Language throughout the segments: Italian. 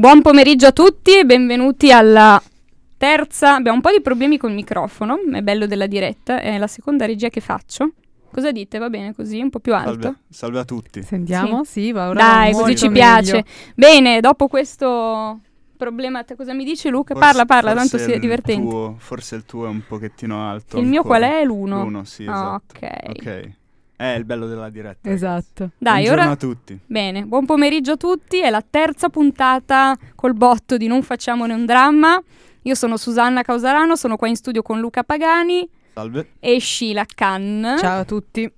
Buon pomeriggio a tutti e benvenuti alla terza. Abbiamo un po' di problemi col microfono, è bello della diretta, è la seconda regia che faccio. Cosa dite? Va bene così? Un po' più alto? Salve, salve a tutti. Sentiamo, sì, sì va ora Dai, così ci meglio. piace. Bene, dopo questo problema, te cosa mi dici Luca? Forse- parla, parla, tanto sia il divertente. tuo- forse il tuo è un pochettino alto. Il mio ancora. qual è? L'uno. L'uno, sì, Ah, esatto. ok. Ok. È il bello della diretta. Esatto. Dai, Buongiorno ora a tutti. Bene, buon pomeriggio a tutti, è la terza puntata col botto di Non facciamone un dramma. Io sono Susanna Causarano, sono qua in studio con Luca Pagani Salve. e Sheila Khan. Ciao a tutti.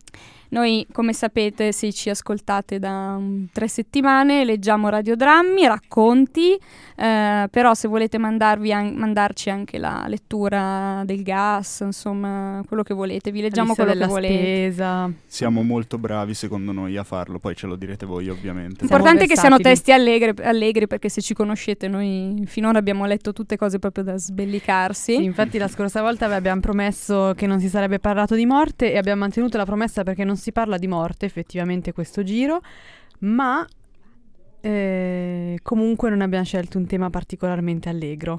Noi, come sapete, se ci ascoltate da um, tre settimane, leggiamo radiodrammi, racconti, eh, però se volete mandarvi an- mandarci anche la lettura del gas, insomma, quello che volete, vi leggiamo quello che volete. spesa. Siamo molto bravi secondo noi a farlo, poi ce lo direte voi ovviamente. L'importante è che siano testi allegri, allegri, perché se ci conoscete noi finora abbiamo letto tutte cose proprio da sbellicarsi. Sì, infatti la scorsa volta vi abbiamo promesso che non si sarebbe parlato di morte e abbiamo mantenuto la promessa perché non si parla di morte effettivamente questo giro, ma eh, comunque non abbiamo scelto un tema particolarmente allegro.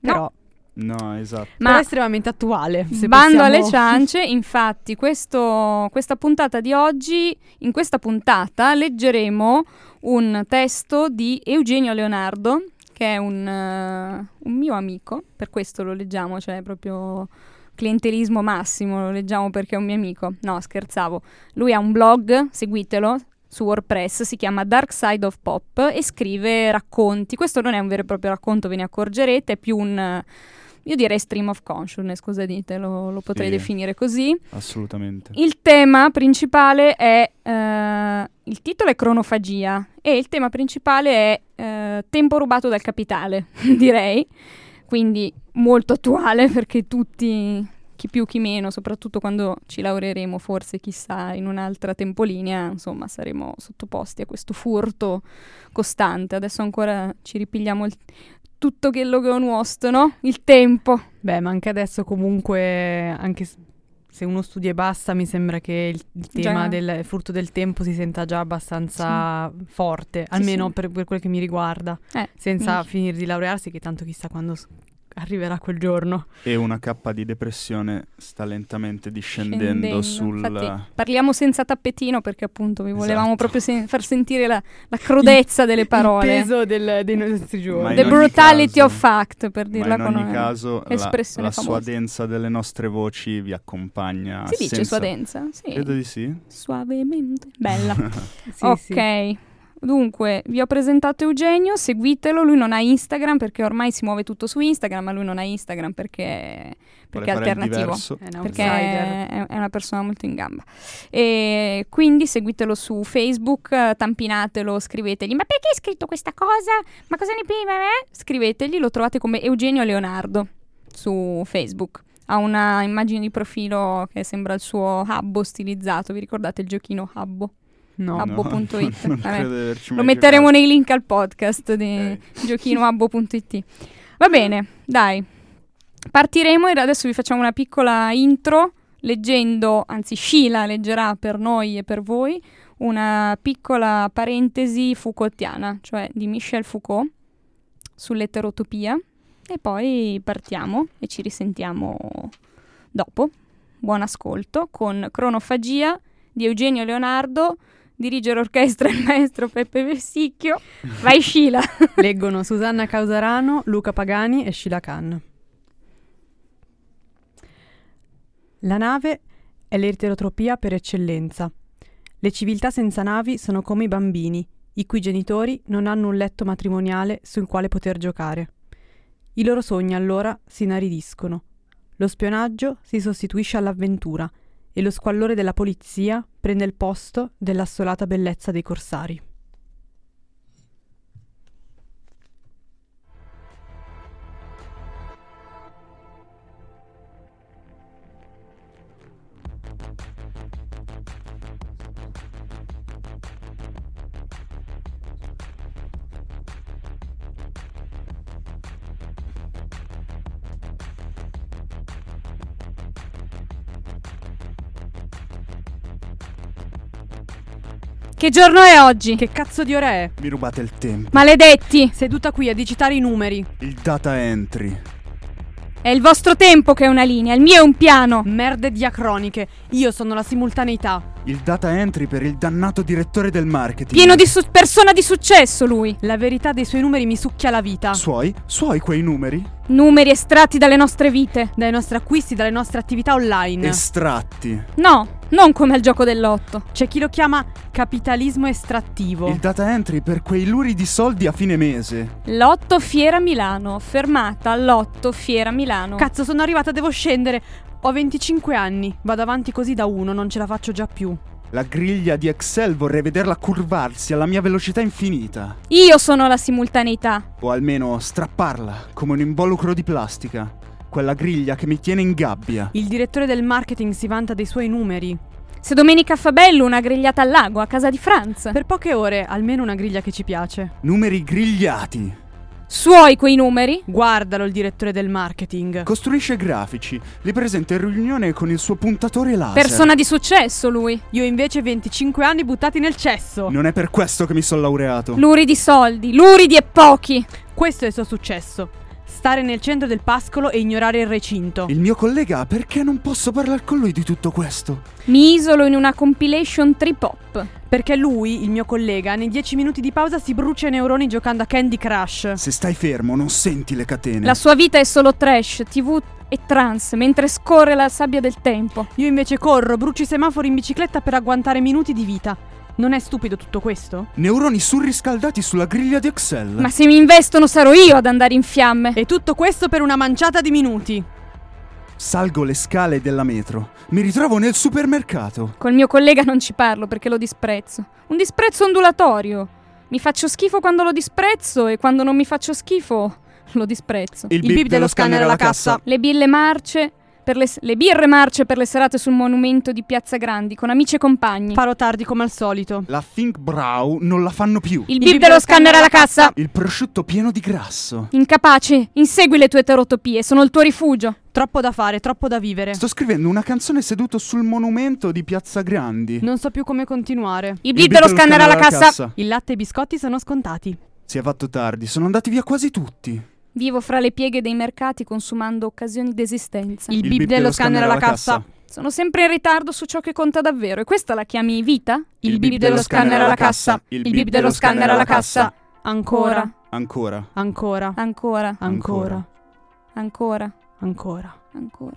No. Però, No, esatto. Ma è estremamente attuale. se bando possiamo- alle ciance, infatti questo- questa puntata di oggi, in questa puntata leggeremo un testo di Eugenio Leonardo, che è un, eh, un mio amico, per questo lo leggiamo, cioè proprio clientelismo massimo, lo leggiamo perché è un mio amico. No, scherzavo. Lui ha un blog, seguitelo, su WordPress, si chiama Dark Side of Pop e scrive racconti. Questo non è un vero e proprio racconto, ve ne accorgerete, è più un... Io direi stream of consciousness, cosa dite? Lo, lo potrei Sì. definire così. Assolutamente. Il tema principale è... eh, il titolo è cronofagia e il tema principale è eh, tempo rubato dal capitale, direi. Quindi molto attuale perché tutti, chi più chi meno, soprattutto quando ci laureeremo, forse chissà, in un'altra tempolinea, insomma, saremo sottoposti a questo furto costante. Adesso ancora ci ripigliamo il- tutto quello che è un no? Il tempo. Beh, ma anche adesso comunque, anche se uno studia e basta, mi sembra che il, il Già. tema del furto del tempo si senta già abbastanza forte, almeno sì. Per, per quel che mi riguarda, Eh, senza finire di laurearsi, che tanto chissà quando arriverà quel giorno. E una cappa di depressione sta lentamente discendendo Scendendo. sul... Infatti, parliamo senza tappetino perché appunto vi volevamo Esatto. proprio sen- far sentire la, la crudezza delle parole. Il peso del- dei nostri giorni. The brutality caso- of fact, per dirla in con ogni caso la, espressione la famosa. suadenza delle nostre voci vi accompagna Si dice senza- suadenza? Sì. Credo di sì. Suavemente. Bella. Sì, ok. sì. Dunque, vi ho presentato Eugenio, seguitelo, lui non ha Instagram perché ormai si muove tutto su Instagram, ma lui non ha Instagram perché, perché è alternativo. È un perché è, è una persona molto in gamba. E quindi seguitelo su Facebook, tampinatelo, scrivetegli: Ma perché hai scritto questa cosa? Ma cosa ne prima? Eh? Scrivetegli, lo trovate come Eugenio Leonardo su Facebook. Ha una immagine di profilo che sembra il suo Habbo stilizzato. Vi ricordate il giochino Habbo? No. Di averci Lo metteremo giocato. nei link al podcast di Ok. giochino Habbo.it. Va bene, dai. Partiremo e adesso vi facciamo una piccola intro leggendo, anzi Sheila leggerà per noi e per voi una piccola parentesi Foucaultiana, cioè di Michel Foucault sull'eterotopia e poi partiamo e ci risentiamo dopo. Buon ascolto con Cronofagia di Eugenio Leonardo, dirige l'orchestra il maestro Peppe Vessicchio. Vai Sheila! Leggono Susanna Causarano, Luca Pagani e Sheila Khan. La nave è l'eterotropia per eccellenza. Le civiltà senza navi sono come i bambini, i cui genitori non hanno un letto matrimoniale sul quale poter giocare. I loro sogni allora si inaridiscono. Lo spionaggio si sostituisce all'avventura e lo squallore della polizia prende il posto dell'assolata bellezza dei corsari. Che giorno è oggi? Che cazzo di ora è? Mi rubate il tempo. Maledetti! Seduta qui a digitare i numeri. Il data entry. È il vostro tempo che è una linea, il mio è un piano. Merde diacroniche. Io sono la simultaneità. Il data entry per il dannato direttore del marketing. Pieno di su- persona di successo lui. La verità dei suoi numeri mi succhia la vita. Suoi? Suoi quei numeri? Numeri estratti dalle nostre vite. Dai nostri acquisti, dalle nostre attività online. Estratti. No, non come al gioco dell'otto. C'è chi lo chiama capitalismo estrattivo. Il data entry per quei luri di soldi a fine mese. Lotto Fiera Milano. Fermata Lotto Fiera Milano. Cazzo, sono arrivata, devo scendere. Ho 25 anni. Vado avanti così da uno, non ce la faccio già più. La griglia di Excel vorrei vederla curvarsi alla mia velocità infinita. Io sono la simultaneità. O almeno strapparla come un involucro di plastica. Quella griglia che mi tiene in gabbia. Il direttore del marketing si vanta dei suoi numeri. Se domenica fa bello una grigliata al lago a casa di Franz. Per poche ore, almeno una griglia che ci piace. Numeri grigliati. Suoi quei numeri? Guardalo il direttore del marketing. Costruisce grafici. Li presenta in riunione con il suo puntatore laser. Persona di successo lui. Io invece 25 anni buttati nel cesso. Non è per questo che mi sono laureato. Luri di soldi, luridi e pochi. Questo è il suo successo. Stare nel centro del pascolo e ignorare il recinto. Il mio collega, perché non posso parlare con lui di tutto questo? Mi isolo in una compilation trip hop. Perché lui, il mio collega, nei 10 minuti di pausa si brucia i neuroni giocando a Candy Crush. Se stai fermo, non senti le catene. La sua vita è solo trash, tv e trance, mentre scorre la sabbia del tempo. Io invece corro, brucio i semafori in bicicletta per agguantare minuti di vita. Non è stupido tutto questo? Neuroni surriscaldati sulla griglia di Excel. Ma se mi investono sarò io ad andare in fiamme. E tutto questo per una manciata di minuti. Salgo le scale della metro. Mi ritrovo nel supermercato. Col mio collega non ci parlo perché lo disprezzo. Un disprezzo ondulatorio. Mi faccio schifo quando lo disprezzo e quando non mi faccio schifo lo disprezzo. Il, bip, dello scanner alla cassa. Le bille marce per le, le birre marce per le serate sul monumento di Piazza Grandi con amici e compagni. Farò tardi come al solito. La Think Brow non la fanno più. Il bip dello scanner alla cassa. Il prosciutto pieno di grasso. Incapace, insegui le tue terotopie, sono il tuo rifugio. Troppo da fare, troppo da vivere. Sto scrivendo una canzone seduto sul monumento di Piazza Grandi. Non so più come continuare. Il bip dello scanner alla cassa. Il latte e i biscotti sono scontati. Si è fatto tardi, sono andati via quasi tutti. Vivo fra le pieghe dei mercati consumando occasioni d'esistenza. Il, bip, dello scanner alla cassa. Sono sempre in ritardo su ciò che conta davvero e questa la chiami vita? Il bip dello scanner alla cassa. Il bip dello scanner alla cassa. Ancora. Ancora. Ancora. Ancora. Ancora. Ancora. Ancora. Ancora.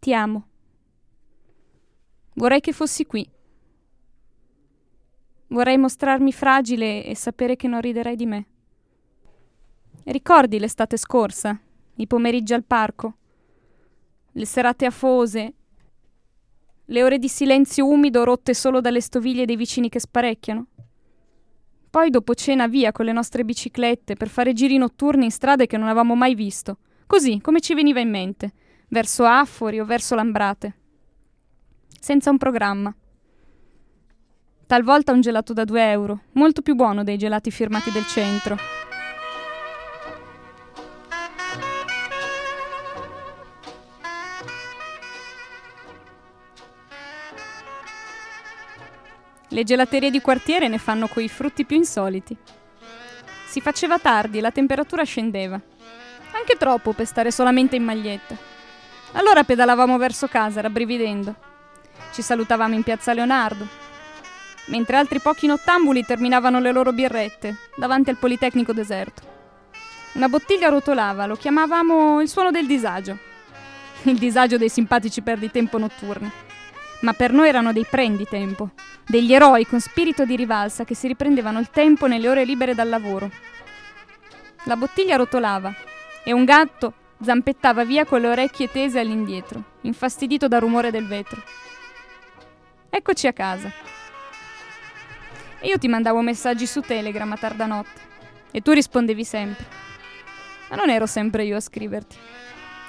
Ti amo. Vorrei che fossi qui. Vorrei mostrarmi fragile e sapere che non riderai di me. Ricordi l'estate scorsa, i pomeriggi al parco, le serate afose, le ore di silenzio umido rotte solo dalle stoviglie dei vicini che sparecchiano? Poi dopo cena via con le nostre biciclette per fare giri notturni in strade che non avevamo mai visto, così come ci veniva in mente, verso Affori o verso Lambrate senza un programma. Talvolta un gelato da 2 euro, molto più buono dei gelati firmati del centro. Le gelaterie di quartiere ne fanno coi frutti più insoliti. Si faceva tardi e la temperatura scendeva. Anche troppo per stare solamente in maglietta. Allora pedalavamo verso casa, rabbrividendo. Ci salutavamo in piazza Leonardo, mentre altri pochi nottambuli terminavano le loro birrette davanti al Politecnico deserto. Una bottiglia rotolava, lo chiamavamo il suono del disagio. Il disagio dei simpatici perditempo notturni. Ma per noi erano dei prendi-tempo, degli eroi con spirito di rivalsa che si riprendevano il tempo nelle ore libere dal lavoro. La bottiglia rotolava e un gatto zampettava via con le orecchie tese all'indietro, infastidito dal rumore del vetro. Eccoci a casa. E io ti mandavo messaggi su Telegram a tarda notte. E tu rispondevi sempre. Ma non ero sempre io a scriverti.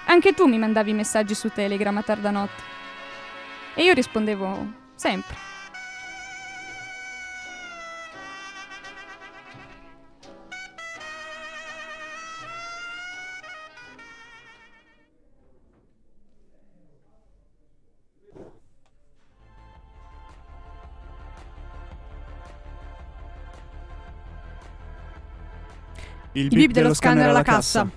Anche tu mi mandavi messaggi su Telegram a tarda notte. E io rispondevo sempre. Il, bip dello scanner alla cassa.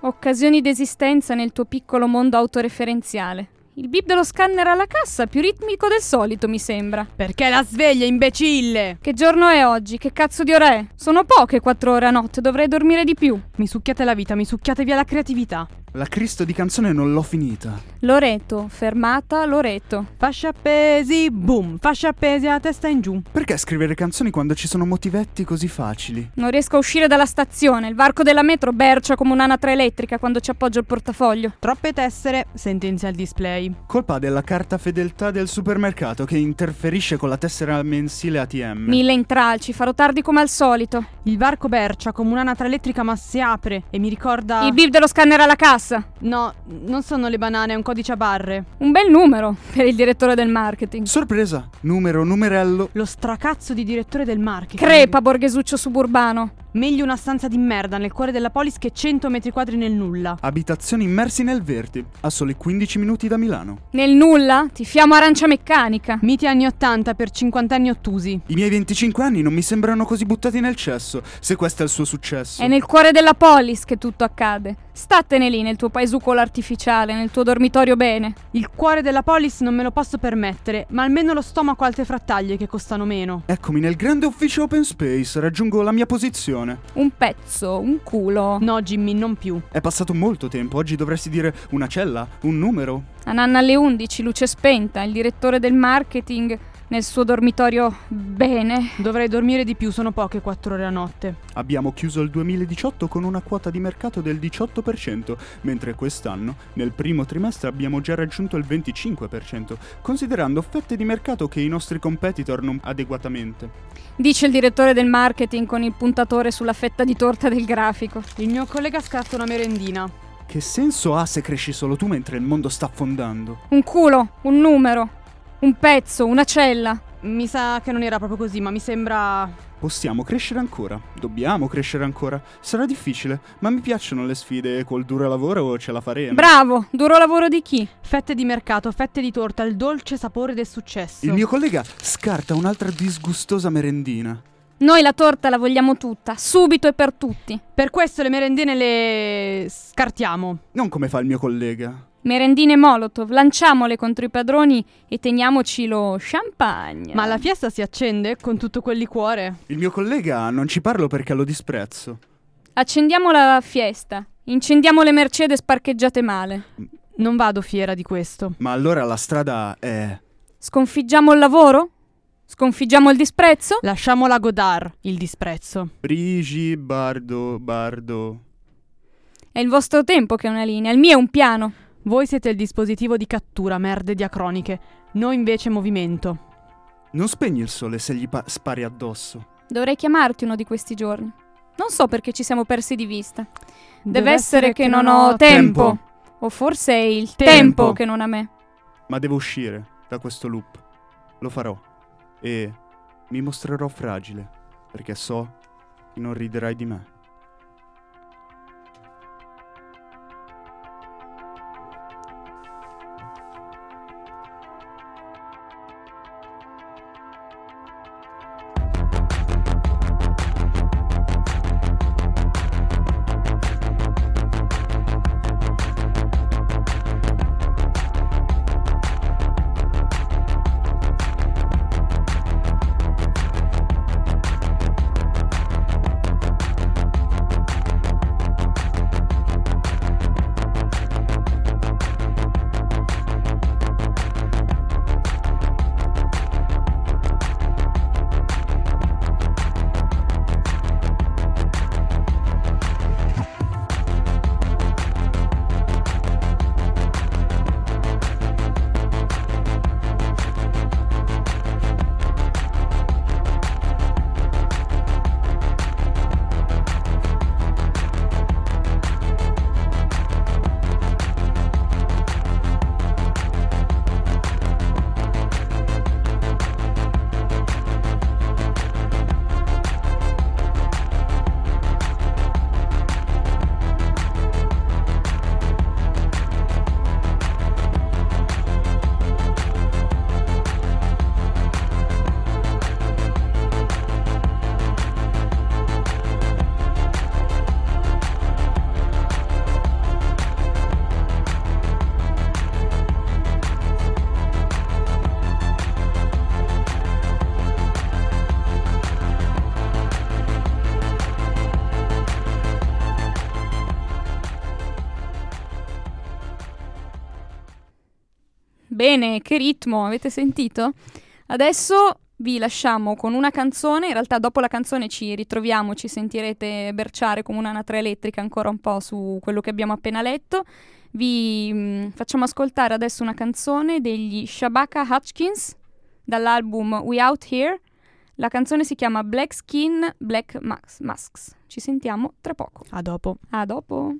Occasioni d'esistenza nel tuo piccolo mondo autoreferenziale. Il bip dello scanner alla cassa, più ritmico del solito, mi sembra. Perché la sveglia, imbecille! Che giorno è oggi? Che cazzo di ora è? Sono poche quattro ore a notte, dovrei dormire di più. Mi succhiate la vita, mi succhiate via la creatività. La Cristo di canzone non l'ho finita. Loreto, fermata, Loreto. Fasce appesi, boom, fasce appesi a testa in giù. Perché scrivere canzoni quando ci sono motivetti così facili? Non riesco a uscire dalla stazione. Il varco della metro bercia come un'anatra elettrica quando ci appoggio il portafoglio. Troppe tessere, sentenzia il display. Colpa della carta fedeltà del supermercato che interferisce con la tessera mensile ATM. Mille intralci, farò tardi come al solito. Il varco bercia come un'anatra elettrica ma si apre e mi ricorda... Il bip dello scanner alla cassa. No, non sono le banane, è un codice a barre. Un bel numero per il direttore del marketing. Sorpresa! Numero, numerello. Lo stracazzo di direttore del marketing. Crepa, borghesuccio suburbano. Meglio una stanza di merda nel cuore della polis che 100 metri quadri nel nulla. Abitazioni immersi nel verde, a soli 15 minuti da Milano. Nel nulla? Ti fiamo arancia meccanica. Miti anni 80 per 50 anni ottusi. I miei 25 anni non mi sembrano così buttati nel cesso, se questo è il suo successo. È nel cuore della polis che tutto accade. Statene lì nel tuo paesucolo artificiale, nel tuo dormitorio bene. Il cuore della polis non me lo posso permettere, ma almeno lo stomaco ha altre frattaglie che costano meno. Eccomi nel grande ufficio open space, raggiungo la mia posizione. Un pezzo, un culo. No, Jimmy, non più. È passato molto tempo, oggi dovresti dire una cella, un numero. A Nanna alle 11, luce spenta, il direttore del marketing nel suo dormitorio bene. Dovrei dormire di più, sono poche 4 ore a notte. Abbiamo chiuso il 2018 con una quota di mercato del 18%, mentre quest'anno, nel primo trimestre, abbiamo già raggiunto il 25%, considerando fette di mercato che i nostri competitor non adeguatamente. Dice il direttore del marketing con il puntatore sulla fetta di torta del grafico. Il mio collega scatta una merendina. Che senso ha se cresci solo tu mentre il mondo sta affondando? Un culo, un numero, un pezzo, una cella. Mi sa che non era proprio così, ma mi sembra... Possiamo crescere ancora, dobbiamo crescere ancora. Sarà difficile, ma mi piacciono le sfide col duro lavoro ce la faremo. Bravo, duro lavoro di chi? Fette di mercato, fette di torta, il dolce sapore del successo. Il mio collega scarta un'altra disgustosa merendina. Noi la torta la vogliamo tutta, subito e per tutti. Per questo le merendine le scartiamo. Non come fa il mio collega. Merendine Molotov, lanciamole contro i padroni e teniamoci lo champagne. Ma la fiesta si accende con tutto quel liquore. Il mio collega non ci parlo perché lo disprezzo. Accendiamo la fiesta. Incendiamo le Mercedes parcheggiate male. Non vado fiera di questo. Ma allora la strada è... Sconfiggiamo il lavoro? Sconfiggiamo il disprezzo? Lasciamola Godard, il disprezzo. Brigi, Bardo, Bardo. È il vostro tempo che è una linea, il mio è un piano. Voi siete il dispositivo di cattura, merde diacroniche. Noi invece movimento. Non spegni il sole se gli pa- spari addosso. Dovrei chiamarti uno di questi giorni. Non so perché ci siamo persi di vista. Deve, essere che non ho tempo. Tempo. O forse è il Tempo. tempo che non ha me. Ma devo uscire da questo loop. Lo farò. E mi mostrerò fragile, perché so che non riderai di me. Bene, che ritmo, avete sentito? Adesso vi lasciamo con una canzone, in realtà dopo la canzone ci ritroviamo, ci sentirete berciare come un'anatra elettrica ancora un po' su quello che abbiamo appena letto. Vi mh, mm, facciamo ascoltare adesso una canzone degli Shabaka Hutchins dall'album We Out Here. La canzone si chiama Black Skin, Black Max- Masks. Ci sentiamo tra poco. A dopo. A dopo.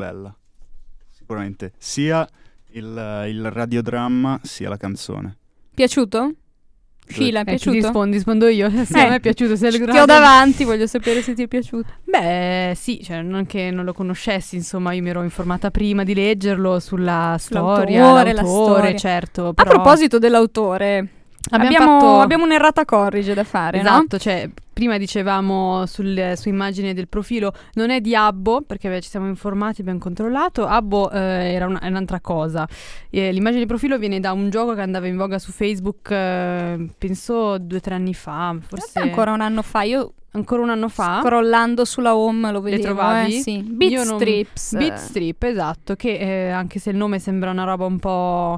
Bella. Sicuramente. Sia il, il radiodramma sia la canzone. Piaciuto? Scila, è Eh, piaciuto? rispondi, rispondo io. Sì, Eh, a me è piaciuto. Se Ti ho davanti, voglio sapere se ti è piaciuto. Beh, sì, cioè, non che non lo conoscessi, insomma, io mi ero informata prima di leggerlo sulla storia, Sull'autore, la l'autore, storia. certo. A però proposito dell'autore, abbiamo, abbiamo, fatto- abbiamo un'errata corrige da fare, no? Esatto, cioè prima dicevamo sul- su immagine del profilo non è di Abbo perché beh, ci siamo informati, abbiamo controllato. Abbo eh, era una- è un'altra cosa. Eh, l'immagine di profilo viene da un gioco che andava in voga su Facebook, eh, penso due o tre anni fa, forse Ancora un anno fa, io ancora un anno fa. scrollando sulla home lo vedevo. trovavi? Eh, sì. Beat non- Strips. Beatstrip, esatto, che eh, anche se il nome sembra una roba un po'...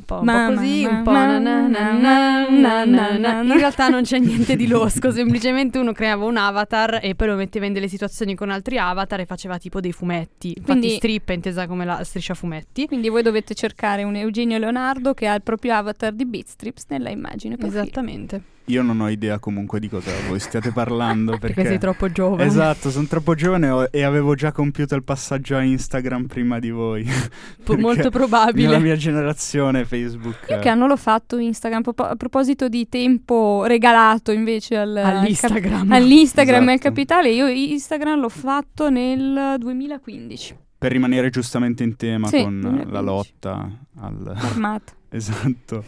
Un po', un po' Ma- così, ma- un po' ma- na- na- na- in realtà non c'è niente di losco, semplicemente uno creava un avatar e poi lo metteva in delle situazioni con altri avatar e faceva tipo dei fumetti. Infatti Quindi- strip è intesa come la striscia fumetti. Quindi voi dovete cercare un Eugenio Leonardo che ha il proprio avatar di Beat Strips nella immagine profilo. Esattamente, Io non ho idea comunque di cosa voi stiate parlando perché, perché... sei troppo giovane. Esatto, sono troppo giovane e avevo già compiuto il passaggio a Instagram prima di voi. Perché molto probabile. Nella mia generazione Facebook. Io che hanno lo fatto Instagram a proposito di tempo regalato invece al, al cap- All'Instagram. all'Instagram e al Esatto. capitale, io Instagram l'ho fatto nel 2015, Per rimanere giustamente in tema Sì, con 2015. la lotta al... armato. esatto.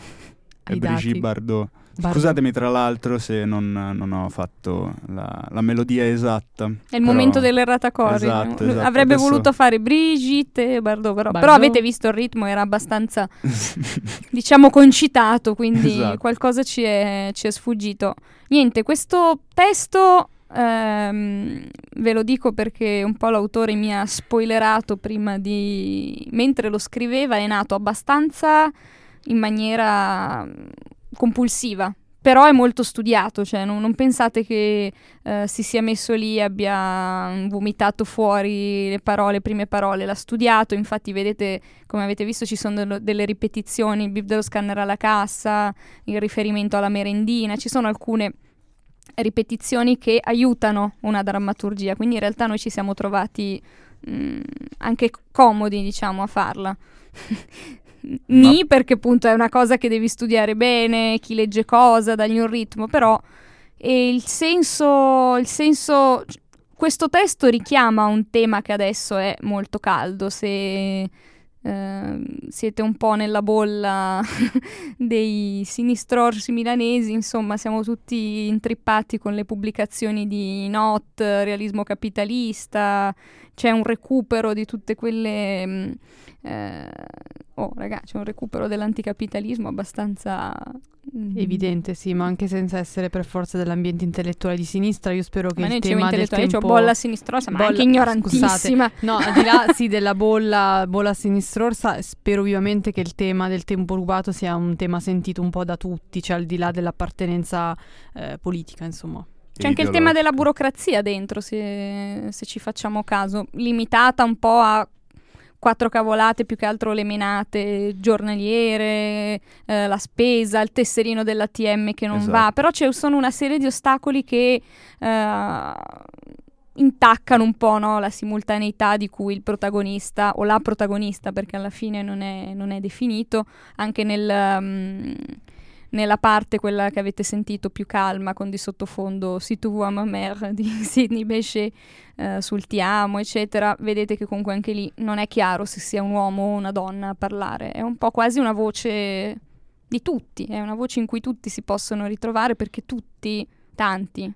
Ai E Brigitte. Bardot. Bardo. Scusatemi tra l'altro se non, non ho fatto la, la melodia esatta. È il momento dell'errata corrige. Esatto, esatto, Avrebbe adesso- voluto fare Brigitte e Bardot, però, Bardot. però avete visto il ritmo, era abbastanza, diciamo, concitato, quindi Esatto. qualcosa ci è, ci è sfuggito. Niente, questo testo ehm, ve lo dico perché un po' l'autore mi ha spoilerato prima di... mentre lo scriveva, è nato abbastanza in maniera compulsiva. Però è molto studiato, cioè non, non pensate che eh, si sia messo lì e abbia vomitato fuori le parole, le prime parole, l'ha studiato, infatti vedete, come avete visto, ci sono dello- delle ripetizioni, il bip dello scanner alla cassa, il riferimento alla merendina, ci sono alcune ripetizioni che aiutano una drammaturgia, quindi in realtà noi ci siamo trovati mm, anche comodi, diciamo, a farla. Ni perché appunto è una cosa che devi studiare bene, chi legge cosa, dargli un ritmo, però il senso, il senso, questo testo richiama un tema che adesso è molto caldo, se ehm, siete un po' nella bolla dei sinistrorsi milanesi, insomma siamo tutti intrippati con le pubblicazioni di Not, realismo capitalista, c'è un recupero di tutte quelle... mm, eh, oh ragazzi, c'è un recupero dell'anticapitalismo abbastanza... mm, Evidente, sì, ma anche senza essere per forza dell'ambiente intellettuale di sinistra, io spero che Ma il tema del tempo... c'ho bolla sinistrosa, ma Bolla- anche ignorantissima. No, al di là sì della bolla, bolla sinistrosa, spero vivamente che il tema del tempo rubato sia un tema sentito un po' da tutti, cioè al di là dell'appartenenza eh, politica, insomma. C'è anche il tema della burocrazia dentro, se, se ci facciamo caso, limitata un po' a quattro cavolate, più che altro le menate giornaliere, eh, la spesa, il tesserino dell'ATM che non Esatto. va, però ci sono una serie di ostacoli che eh, intaccano un po' no, la simultaneità di cui il protagonista o la protagonista, perché alla fine non è, non è definito, anche nel... mm, nella parte quella che avete sentito più calma con di sottofondo Si tu vois ma mère di Sidney Bechet eh, sul ti amo eccetera. Vedete che comunque anche lì non è chiaro se sia un uomo o una donna a parlare. È un po' quasi una voce di tutti è una voce in cui tutti si possono ritrovare perché tutti tanti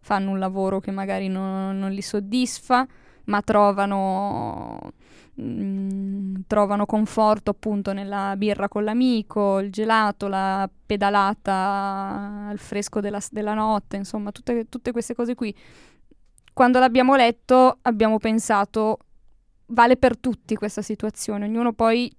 fanno un lavoro che magari non, non li soddisfa ma trovano mm, trovano conforto appunto nella birra con l'amico, il gelato, la pedalata al fresco della, della notte, insomma, tutte, tutte queste cose qui. Quando l'abbiamo letto abbiamo pensato vale per tutti questa situazione, ognuno poi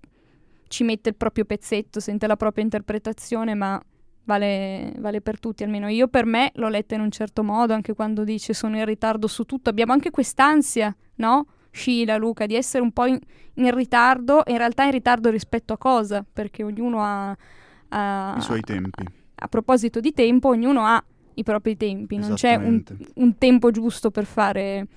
ci mette il proprio pezzetto, sente la propria interpretazione, ma vale, vale per tutti, almeno io per me l'ho letta in un certo modo, anche quando dice sono in ritardo su tutto, abbiamo anche quest'ansia, no? Scila, Luca, di essere un po' in, in ritardo, e in realtà in ritardo rispetto a cosa? Perché ognuno ha... ha- I suoi tempi. A proposito di tempo, ognuno ha i propri tempi, non c'è un, un tempo giusto per fare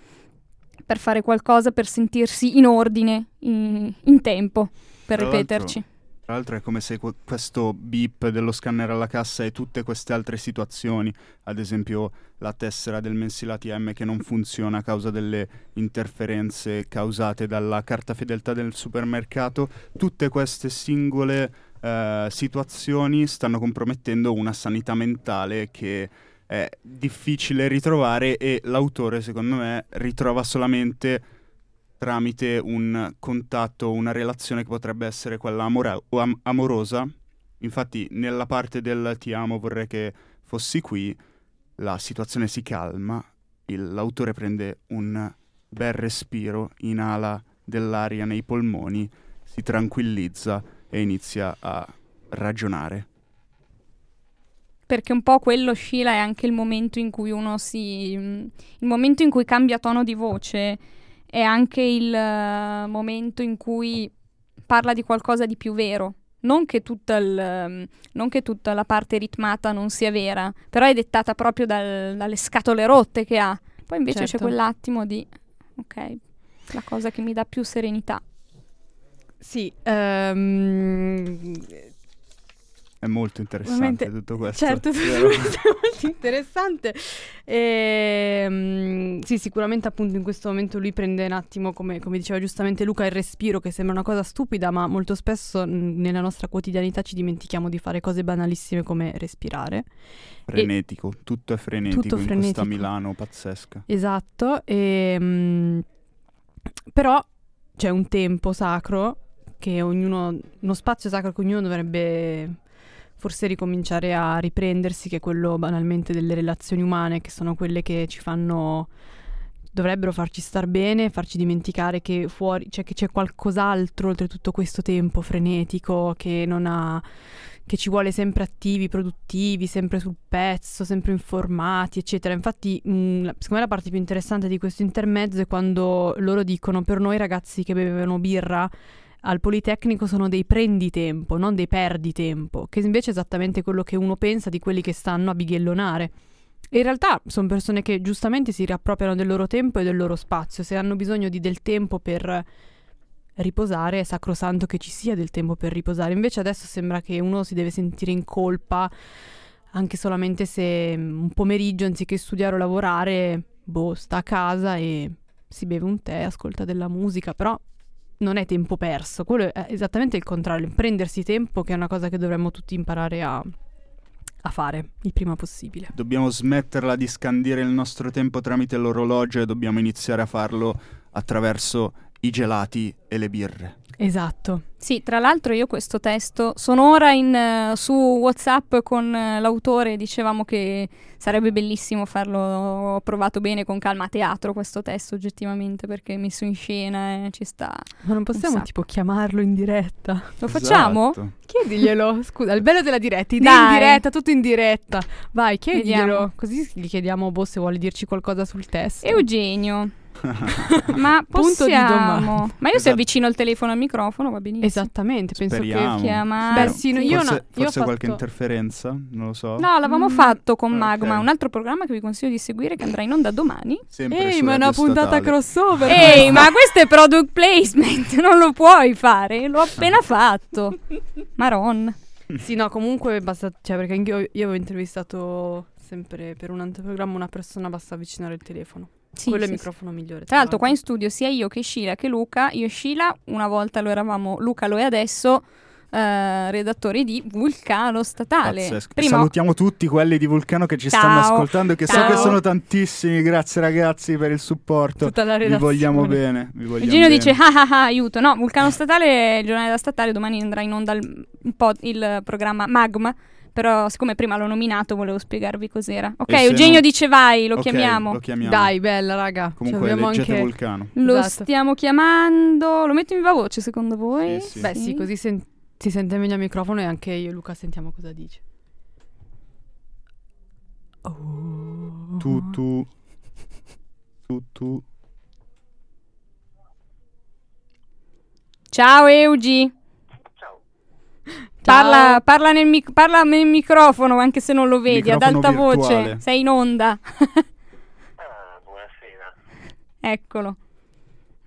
per fare qualcosa, per sentirsi in ordine, in, in tempo, per Tra ripeterci. Tra l'altro è come se que- questo beep dello scanner alla cassa e tutte queste altre situazioni, ad esempio la tessera del mensile ATM che non funziona a causa delle interferenze causate dalla carta fedeltà del supermercato, tutte queste singole eh, situazioni stanno compromettendo una sanità mentale che è difficile ritrovare e l'autore secondo me ritrova solamente tramite un contatto, una relazione che potrebbe essere quella amora- am- amorosa. Infatti, nella parte del ti amo vorrei che fossi qui, la situazione si calma, il- l'autore prende un bel respiro, inala dell'aria nei polmoni, si tranquillizza e inizia a ragionare. Perché un po' quello Sheila è anche il momento in cui uno si. il momento in cui cambia tono di voce è anche il eh, momento in cui parla di qualcosa di più vero. Non che, tutta il, ehm, non che tutta la parte ritmata non sia vera, però è dettata proprio dal- dalle scatole rotte che ha. Poi invece c'è Certo. quell'attimo di. Ok, la cosa che mi dà più serenità. Sì, ehm, È molto interessante Ovviamente- tutto questo. certo, è molto interessante. Ehm, sì, sicuramente appunto in questo momento lui prende un attimo, come, come diceva giustamente Luca, il respiro, che sembra una cosa stupida, ma molto spesso mh, nella nostra quotidianità ci dimentichiamo di fare cose banalissime come respirare. Frenetico, tutto è frenetico Tutto in frenetico. questa Milano pazzesca. Esatto, e, mm, però c'è un tempo sacro che ognuno, uno spazio sacro che ognuno dovrebbe forse ricominciare a riprendersi, che è quello banalmente delle relazioni umane, che sono quelle che ci fanno dovrebbero farci star bene, farci dimenticare che fuori, cioè che c'è qualcos'altro oltre tutto questo tempo frenetico che non ha che ci vuole sempre attivi, produttivi, sempre sul pezzo, sempre informati, eccetera. Infatti, mh, secondo me la parte più interessante di questo intermezzo è quando loro dicono per noi ragazzi che bevevano birra al Politecnico sono dei prenditempo, non dei perditempo, che invece è esattamente quello che uno pensa di quelli che stanno a bighellonare. In realtà sono persone che giustamente si riappropriano del loro tempo e del loro spazio. Se hanno bisogno di del tempo per riposare, è sacrosanto che ci sia del tempo per riposare. Invece adesso sembra che uno si deve sentire in colpa anche solamente se mm, un pomeriggio, anziché studiare o lavorare, boh, sta a casa e si beve un tè, ascolta della musica, però non è tempo perso. Quello è esattamente il contrario, prendersi tempo che è una cosa che dovremmo tutti imparare a, a fare il prima possibile. Dobbiamo smetterla di scandire il nostro tempo tramite l'orologio e dobbiamo iniziare a farlo attraverso i gelati e le birre. Esatto. Sì, tra l'altro io questo testo sono ora in, eh, su WhatsApp con eh, l'autore, dicevamo che sarebbe bellissimo farlo, ho provato bene con calma a teatro questo testo oggettivamente perché messo in scena eh, ci sta. Ma non possiamo tipo chiamarlo in diretta? Lo facciamo? Esatto. Chiediglielo, scusa, il bello della diretta, in diretta, tutto in diretta. Vai, chiediglielo, Vediamo. così gli chiediamo boh se vuole dirci qualcosa sul testo. Eugenio, ma Punto di domanda. possiamo... Ma io se Esatto. avvicino il telefono al microfono va benissimo. Esattamente, penso Speriamo. che Chiamare. Beh, sì, no, io forse no- io forse ho qualche fatto- interferenza, non lo so. No, l'avevamo Mm, fatto con ok. Magma, un altro programma che vi consiglio di seguire che andrà in onda domani. Sempre Ehi, ma è una puntata Statale. crossover. Ehi, ma questo è product placement, non lo puoi fare, l'ho appena fatto. Maron. Sì, no, comunque basta, cioè perché anch'io io avevo intervistato sempre per un altro programma una persona basta avvicinare il telefono. Sì, Quello è sì, il sì. microfono migliore. Tra l'altro qua in studio sia io che Sheila che Luca, io e Sheila una volta lo eravamo, Luca lo è adesso, eh, redattori di Vulcano Statale. Prima Salutiamo tutti quelli di Vulcano che ci Ciao. stanno ascoltando, che so Ciao. che sono tantissimi. Grazie ragazzi per il supporto. tutta la Vi redazione. vogliamo bene. Vi vogliamo Eugenio bene. dice ah ah ah aiuto, no, Vulcano Statale, il giornale da statale, domani andrà in onda il, un po' il programma Magma, però siccome prima l'ho nominato volevo spiegarvi cos'era. Ok, Eugenio no- dice vai, lo Ok, chiamiamo. Lo chiamiamo. Dai, bella raga. Comunque Cioè, abbiamo leggete anche... Vulcano. Lo Esatto. stiamo chiamando, lo metto in viva voce secondo voi? Sì, sì. Beh sì, così sen- si sente meglio al microfono e anche io e Luca sentiamo cosa dice. Oh. Tu, tu. Tu, tu. Ciao Eugi. Parla, parla nel, mic- parla nel microfono anche se non lo vedi, ad Microfono alta voce. virtuale. Sei in onda. Ah, buonasera. Eccolo.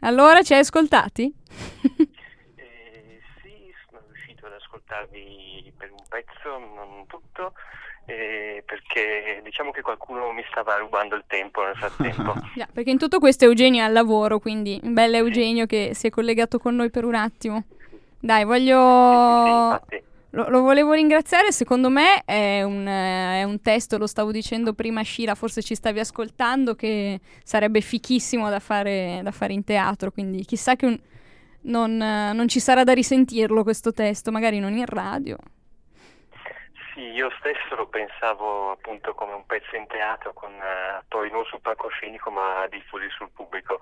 Allora, ci hai ascoltati? Eh, sì, sono riuscito ad ascoltarvi per un pezzo, non tutto, eh, perché diciamo che qualcuno mi stava rubando il tempo nel frattempo. Già, perché in tutto questo Eugenio è al lavoro, quindi bello Eugenio che si è collegato con noi per un attimo. Dai, voglio... Sì. Lo, lo volevo ringraziare, secondo me è un, eh, è un testo, lo stavo dicendo prima Shira, forse ci stavi ascoltando, che sarebbe fichissimo da fare, da fare in teatro, quindi chissà che un- non, eh, non ci sarà da risentirlo questo testo, magari non in radio. Sì, io stesso lo pensavo appunto come un pezzo in teatro con eh, attori non sul palcoscenico ma diffusi sul pubblico,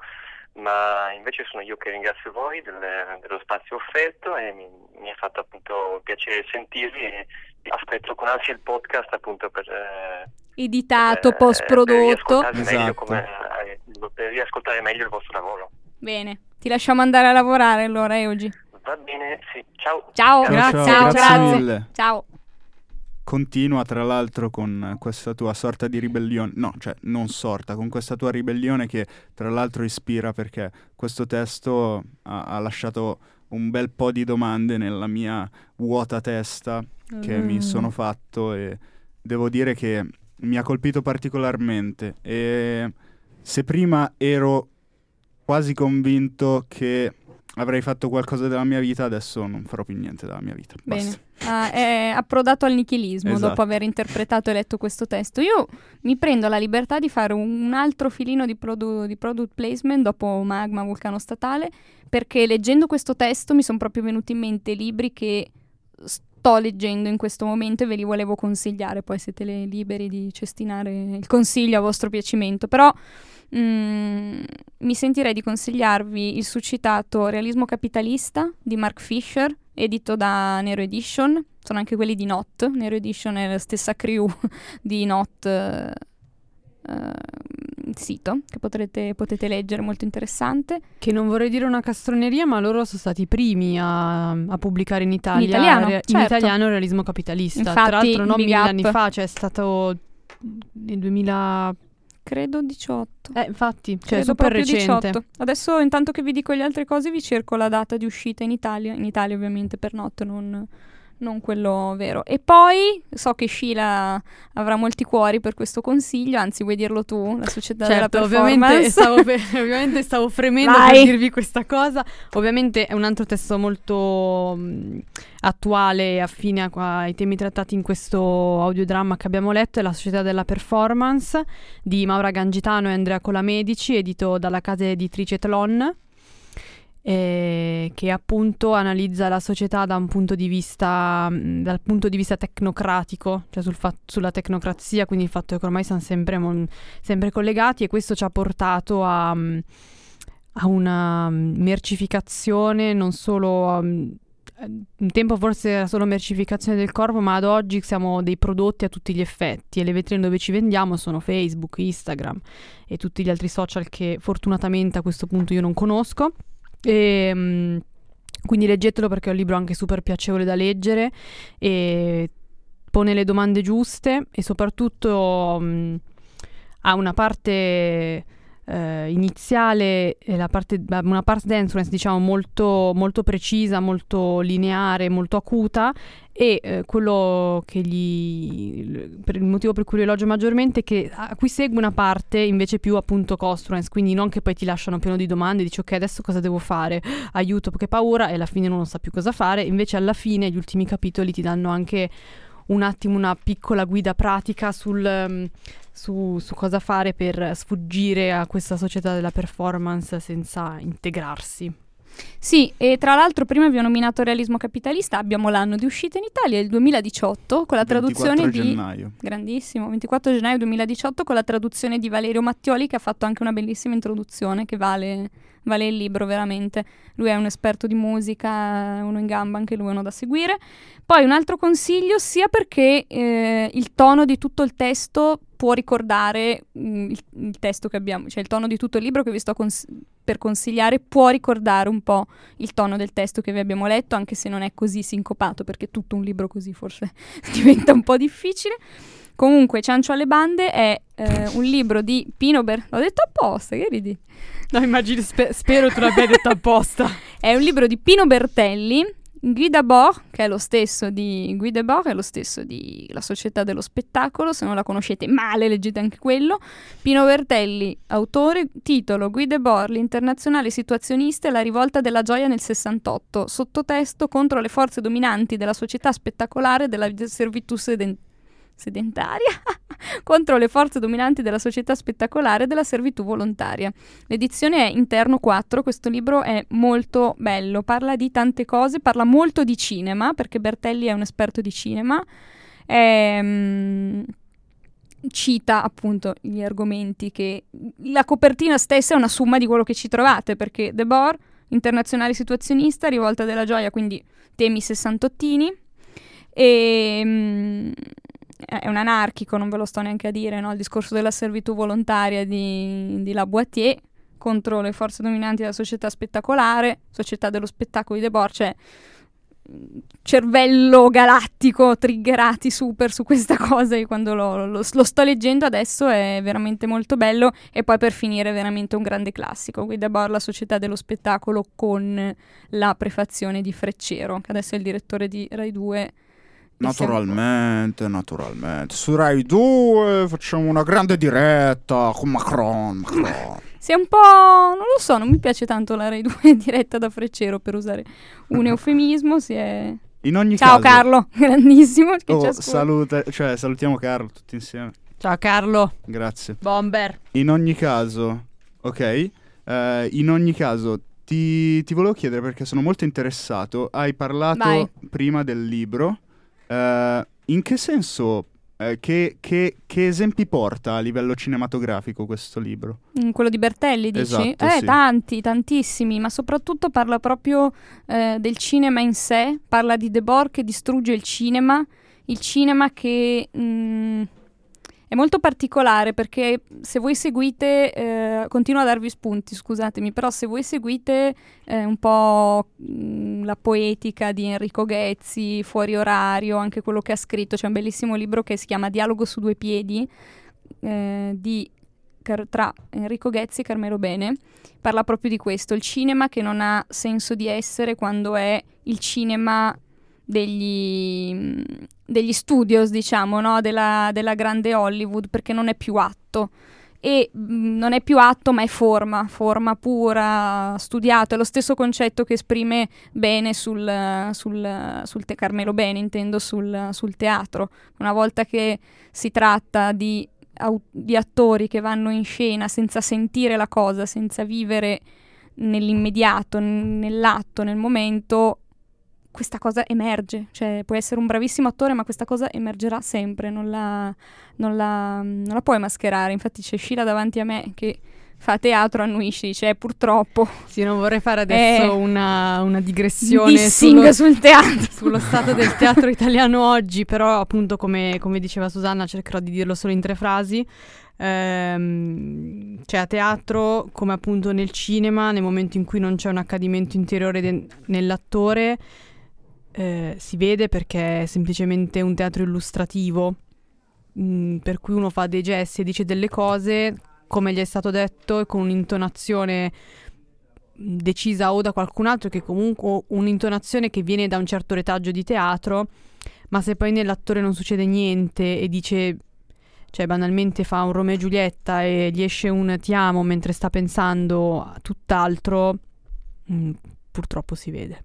ma invece sono io che ringrazio voi del- dello spazio offerto e mi, mi ha fatto appunto piacere sentirvi e aspetto con ansia il podcast appunto per, eh, Editato, per- post per prodotto. meglio Esatto. eh, per riascoltare meglio il vostro lavoro. Bene, ti lasciamo andare a lavorare allora, Eugi. Va bene, sì, ciao. Ciao, Ciao, grazie, ciao, grazie grazie. mille. Ciao. Continua tra l'altro con questa tua sorta di ribellione, no, cioè non sorta, con questa tua ribellione che tra l'altro ispira perché questo testo ha, ha lasciato un bel po' di domande nella mia vuota testa che Mm. mi sono fatto e devo dire che mi ha colpito particolarmente e se prima ero quasi convinto che avrei fatto qualcosa della mia vita, adesso non farò più niente della mia vita. Bene. Basta. Ah, è approdato al nichilismo Esatto. dopo aver interpretato e letto questo testo. Io mi prendo la libertà di fare un altro filino di, produ- di product placement dopo Magma Vulcano Statale, perché leggendo questo testo mi sono proprio venuti in mente libri che sto leggendo in questo momento e ve li volevo consigliare. Poi siete liberi di cestinare il consiglio a vostro piacimento. Però mm, mi sentirei di consigliarvi il succitato Realismo capitalista di Mark Fisher, edito da Nero Edition. Sono anche quelli di Not. Nero Edition è la stessa crew di Not. il sito che potrete, potete leggere, molto interessante. Che non vorrei dire una castroneria, ma loro sono stati i primi a, a pubblicare in Italia italiano, re- in certo. italiano il realismo capitalista. Infatti, Tra l'altro non mille up. anni fa, cioè è stato nel 2000... Credo 18. Eh, infatti, cioè Credo super recente. 18. Adesso, intanto che vi dico le altre cose, vi cerco la data di uscita in Italia. In Italia, ovviamente, per notte, non, non quello vero. E poi so che Sheila avrà molti cuori per questo consiglio, anzi, vuoi dirlo tu, la società Certo, della ovviamente performance? stavo, pe- ovviamente stavo fremendo Vai. per dirvi questa cosa. Ovviamente è un altro testo molto mh, attuale e affine ai temi trattati in questo audiodramma che abbiamo letto, è La società della performance di Maura Gangitano e Andrea Colamedici, edito dalla casa editrice Tlon. Eh, che appunto analizza la società da un punto di vista, mh, dal punto di vista tecnocratico, cioè sul fat- sulla tecnocrazia, quindi il fatto che ormai siamo sempre mon- sempre collegati e questo ci ha portato a, mm, a una mm, mercificazione non solo mm, eh, un tempo forse era solo mercificazione del corpo ma ad oggi siamo dei prodotti a tutti gli effetti e le vetrine dove ci vendiamo sono Facebook, Instagram e tutti gli altri social che fortunatamente a questo punto io non conosco e mm, quindi leggetelo perché è un libro anche super piacevole da leggere e pone le domande giuste e soprattutto mh, ha una parte eh, iniziale parte, una parte dance diciamo molto, molto precisa, molto lineare, molto acuta e eh, quello che gli per il motivo per cui lo elogio maggiormente è che a cui segue una parte invece più appunto costruence quindi non che poi ti lasciano pieno di domande dici ok adesso cosa devo fare? Aiuto che paura? E alla fine non sa più cosa fare invece alla fine gli ultimi capitoli ti danno anche un attimo una piccola guida pratica sul, um, su, su cosa fare per sfuggire a questa società della performance senza integrarsi. Sì, e tra l'altro prima vi ho nominato Realismo Capitalista, abbiamo l'anno di uscita in Italia, il 2018, con la 24 traduzione di... gennaio. Grandissimo, 24 gennaio 2018 con la traduzione di Valerio Mattioli che ha fatto anche una bellissima introduzione che vale, vale il libro veramente. Lui è un esperto di musica, uno in gamba, anche lui uno da seguire. Poi un altro consiglio sia perché eh, il tono di tutto il testo può ricordare mm, il, il testo che abbiamo, cioè il tono di tutto il libro che vi sto cons- per consigliare può ricordare un po' il tono del testo che vi abbiamo letto, anche se non è così sincopato, perché tutto un libro così forse diventa un po' difficile. Comunque, Ciancio alle bande è eh, un libro di Pino Ber... L'ho detto apposta, che ridi? No, immagino, spe- spero tu l'abbia detto apposta. È un libro di Pino Bertelli. Guy Debord, che è lo stesso di Guy Debord, è lo stesso di La Società dello Spettacolo, se non la conoscete male leggete anche quello. Pino Bertelli, autore, titolo Guy Debord, l'internazionale situazionista e la rivolta della gioia nel 68, sottotesto contro le forze dominanti della società spettacolare della servitù sedentaria sedentaria contro le forze dominanti della società spettacolare della servitù volontaria. L'edizione è interno 4, questo libro è molto bello, parla di tante cose, parla molto di cinema, perché Bertelli è un esperto di cinema, e, um, cita appunto gli argomenti che la copertina stessa è una somma di quello che ci trovate, perché Debord, internazionale situazionista, rivolta della gioia, quindi temi sessantottini, e... Um, è un anarchico, non ve lo sto neanche a dire, no? il discorso della servitù volontaria di, di Laboitier contro le forze dominanti della società spettacolare, società dello spettacolo di Debord, cioè cervello galattico triggerati super su questa cosa e quando lo, lo, lo, sto leggendo adesso è veramente molto bello e poi per finire è veramente un grande classico Guida Bar, la società dello spettacolo con la prefazione di Freccero che adesso è il direttore di Rai 2 Naturalmente, naturalmente. Su Rai 2 facciamo una grande diretta con Macron. Macron. Si è un po'. non lo so, non mi piace tanto la Rai 2 diretta da Freccero per usare un eufemismo. Si è. In ogni Ciao caso, Carlo, grandissimo. Oh, saluta, cioè, salutiamo Carlo tutti insieme. Ciao Carlo. Grazie. Bomber. In ogni caso, ok? eh, in ogni caso, ti, ti volevo chiedere perché sono molto interessato. Hai parlato Vai. prima del libro. Eh, in che senso, eh, che, che- che esempi porta a livello cinematografico questo libro? Mm, quello di Bertelli, dici? Esatto, eh, sì. tanti, tantissimi, ma soprattutto parla proprio eh, del cinema in sé, parla di Debord che distrugge il cinema, il cinema che mm, è molto particolare perché se voi seguite, eh, continuo a darvi spunti, scusatemi, però se voi seguite eh, un po' mm, la poetica di Enrico Ghezzi, Fuori Orario, anche quello che ha scritto, c'è un bellissimo libro che si chiama Dialogo su due piedi, eh, di tra Enrico Ghezzi e Carmelo Bene, parla proprio di questo, il cinema che non ha senso di essere quando è il cinema degli, degli studios, diciamo, no? della, della grande Hollywood, perché non è più atto. E mm, non è più atto, ma è forma, forma pura, studiato. È lo stesso concetto che esprime bene sul, sul, sul te- Carmelo Bene, intendo, sul, sul teatro. Una volta che si tratta di di attori che vanno in scena senza sentire la cosa, senza vivere nell'immediato, n- nell'atto, nel momento, questa cosa emerge. Cioè, puoi essere un bravissimo attore, ma questa cosa emergerà sempre, non la, non la, non la puoi mascherare. Infatti c'è Sheila davanti a me che fa teatro, annuisce, dice "Eh, purtroppo Sì, non vorrei fare adesso Eh, una, una digressione sullo, sul teatro. sullo stato del teatro italiano oggi, però appunto come, come diceva Susanna cercherò di dirlo solo in tre frasi. Ehm, cioè a teatro, come appunto nel cinema, nel momento in cui non c'è un accadimento interiore de- nell'attore, eh, si vede perché è semplicemente un teatro illustrativo, mm, per cui uno fa dei gesti e dice delle cose, come gli è stato detto, e con un'intonazione mh, decisa o da qualcun altro che comunque un'intonazione che viene da un certo retaggio di teatro, ma se poi nell'attore non succede niente e dice cioè banalmente fa un Romeo e Giulietta e gli esce un ti amo mentre sta pensando a tutt'altro, mh, purtroppo si vede.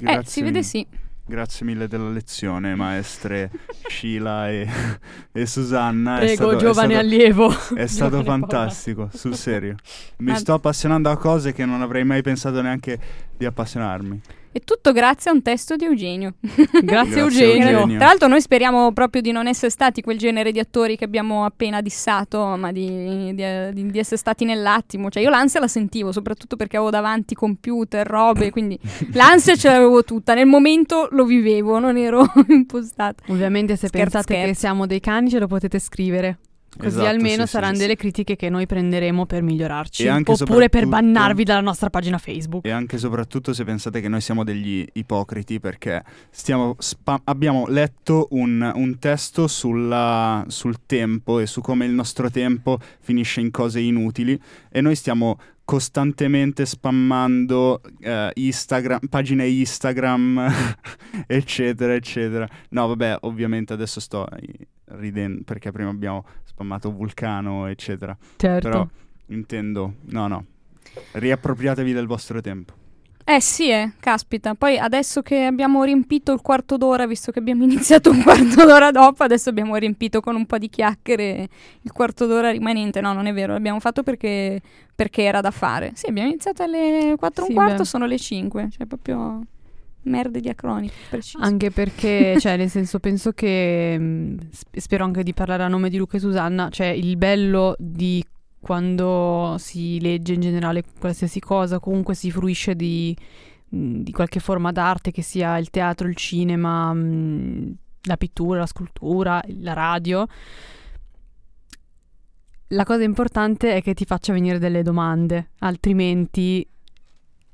Eh, si vede sì. Grazie mille della lezione, maestre Sheila e, e Susanna. È Prego, stato- è giovane stato- allievo. È stato Giovane fantastico, sul serio. Mi sto appassionando a cose che non avrei mai pensato neanche di appassionarmi. E tutto grazie a un testo di Eugenio. Grazie, Grazie, Eugenio. Eugenio. Tra l'altro noi speriamo proprio di non essere stati quel genere di attori che abbiamo appena dissato, ma di, di- di- di essere stati nell'attimo. Cioè io l'ansia la sentivo, soprattutto perché avevo davanti computer, robe, quindi l'ansia ce l'avevo tutta. Nel momento lo vivevo, non ero impostata. Ovviamente se Scherzo, pensate che scherzo. siamo dei cani ce lo potete scrivere. Così Esatto, almeno sì, saranno sì. delle critiche che noi prenderemo per migliorarci. Oppure per soprattutto- bannarvi dalla nostra pagina Facebook. E anche e soprattutto se pensate che noi siamo degli ipocriti perché stiamo spa- abbiamo letto un, un testo sulla- sul tempo e su come il nostro tempo finisce in cose inutili e noi stiamo costantemente spammando eh, Instagram, pagine Instagram, eccetera, eccetera. No, vabbè, ovviamente adesso sto ridendo perché prima abbiamo spammato Vulcano, eccetera. Certo. Però intendo, no, no, riappropriatevi del vostro tempo. Eh sì, eh, caspita. Poi adesso che abbiamo riempito il quarto d'ora, visto che abbiamo iniziato un quarto d'ora dopo, adesso abbiamo riempito con un po' di chiacchiere il quarto d'ora rimanente. No, non è vero, l'abbiamo fatto perché, perché era da fare. Sì, abbiamo iniziato alle 4 e Sì, un quarto, beh. sono le 5. Cioè, proprio merde di acronimi, preciso. Anche perché, cioè, nel senso, penso che mh, sp- spero anche di parlare a nome di Luca e Susanna. Cioè, il bello di quando si legge in generale qualsiasi cosa, comunque si fruisce di, mh, di qualche forma d'arte, che sia il teatro, il cinema, mh, la pittura, la scultura, la radio. La cosa importante è che ti faccia venire delle domande, altrimenti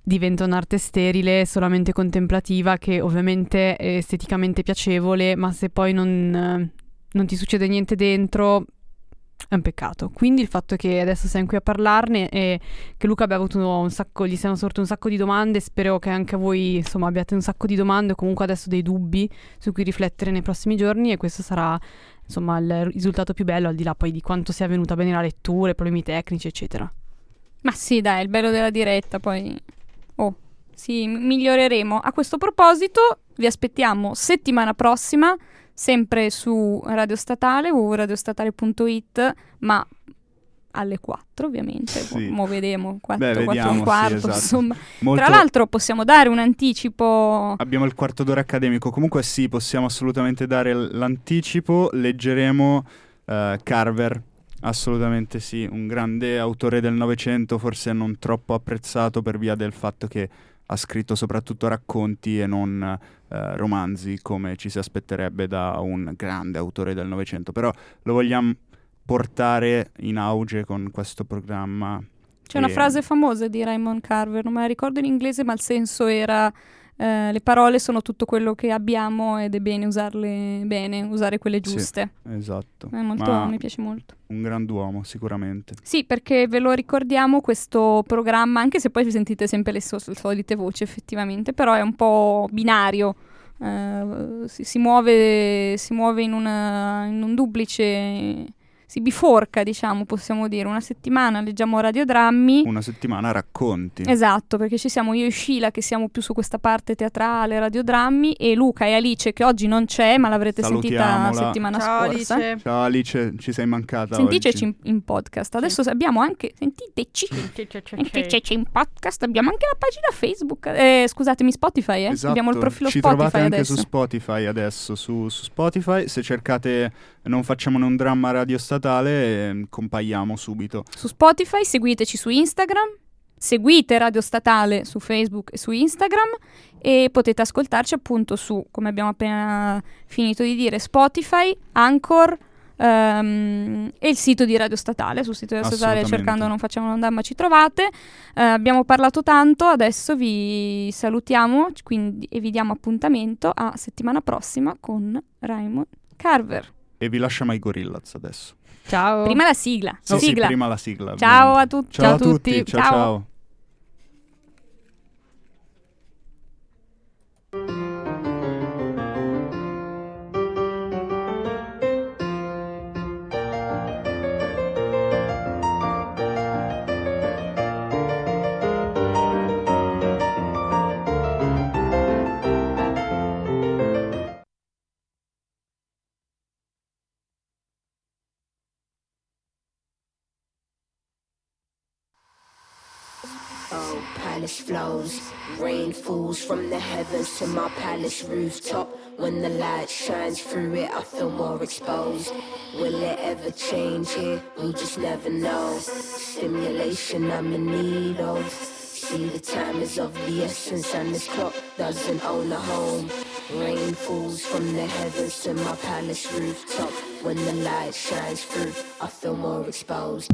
diventa un'arte sterile, solamente contemplativa, che ovviamente è esteticamente piacevole, ma se poi non, non ti succede niente dentro è un peccato. Quindi il fatto che adesso siamo qui a parlarne e che Luca abbia avuto un sacco, gli siano sorte un sacco di domande, spero che anche voi insomma abbiate un sacco di domande o comunque adesso dei dubbi su cui riflettere nei prossimi giorni e questo sarà insomma il risultato più bello al di là poi di quanto sia venuta bene la lettura, i problemi tecnici eccetera. Ma sì, dai, il bello della diretta, poi... Sì, miglioreremo. A questo proposito, vi aspettiamo settimana prossima, sempre su Radio Statale, www.radiostatale.it, ma alle 4 ovviamente, Sì. mo vedremo, 4, Beh, 4 vediamo, un sì, quarto, esatto. insomma. Molto- Tra l'altro possiamo dare un anticipo... Abbiamo il quarto d'ora accademico, comunque sì, possiamo assolutamente dare l'anticipo, leggeremo eh, Carver, assolutamente sì, un grande autore del Novecento, forse non troppo apprezzato per via del fatto che ha scritto soprattutto racconti e non eh, romanzi come ci si aspetterebbe da un grande autore del Novecento, però lo vogliamo portare in auge con questo programma. C'è una E- frase famosa di Raymond Carver, non me la ricordo in inglese, ma il senso era eh, le parole sono tutto quello che abbiamo ed è bene usarle bene, usare quelle Sì. giuste. Esatto, È molto, mi piace molto. un grand'uomo sicuramente. Sì, perché ve lo ricordiamo questo programma, anche se poi vi sentite sempre le, so- le solite voci effettivamente, però è un po' binario. eh, si, si muove, si muove in, una- in un duplice, si biforca, diciamo, possiamo dire. Una settimana leggiamo radiodrammi. Una settimana racconti. Esatto, perché ci siamo io e Sheila che siamo più su questa parte teatrale, radiodrammi, e Luca e Alice che oggi non c'è, ma l'avrete sentita la settimana scorsa. Ciao Alice, ci sei mancata Sentiteci in, in podcast. Adesso abbiamo anche. Sentiteci. Sentiteci in podcast. Abbiamo anche la pagina Facebook. Eh, scusatemi, Spotify, eh? Esatto, Abbiamo il profilo ci Spotify trovate anche adesso. su Spotify adesso, su, su Spotify, se cercate Non facciamone un dramma radio statale, eh, compaiamo subito. su Spotify, seguiteci su Instagram, seguite Radio Statale su Facebook e su Instagram e potete ascoltarci appunto su, come abbiamo appena finito di dire, Spotify, Anchor ehm, e il sito di Radio Statale. Sul sito di Radio Statale cercando Non facciamo un dramma ci trovate. Eh, abbiamo parlato tanto, adesso vi salutiamo quindi, e vi diamo appuntamento a settimana prossima con Raymond Carver. E vi lasciamo ai Gorillaz adesso. Ciao. Prima la sigla. Sì, sì, sigla. prima la sigla. Ciao a tutti. Ciao, a tutti. Ciao, Ciao. ciao. Palace flows, rain falls from the heavens to my palace rooftop. When the light shines through it, I feel more exposed. Will it ever change here? We'll just never know. Stimulation I'm in need of. See, the time is of the essence, and this clock doesn't own a home. Rain falls from the heavens to my palace rooftop. When the light shines through, I feel more exposed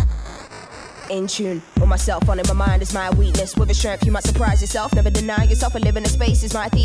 in tune with myself on it. My mind is my weakness. With a strength, you might surprise yourself. Never deny yourself. A living in space is my thesis.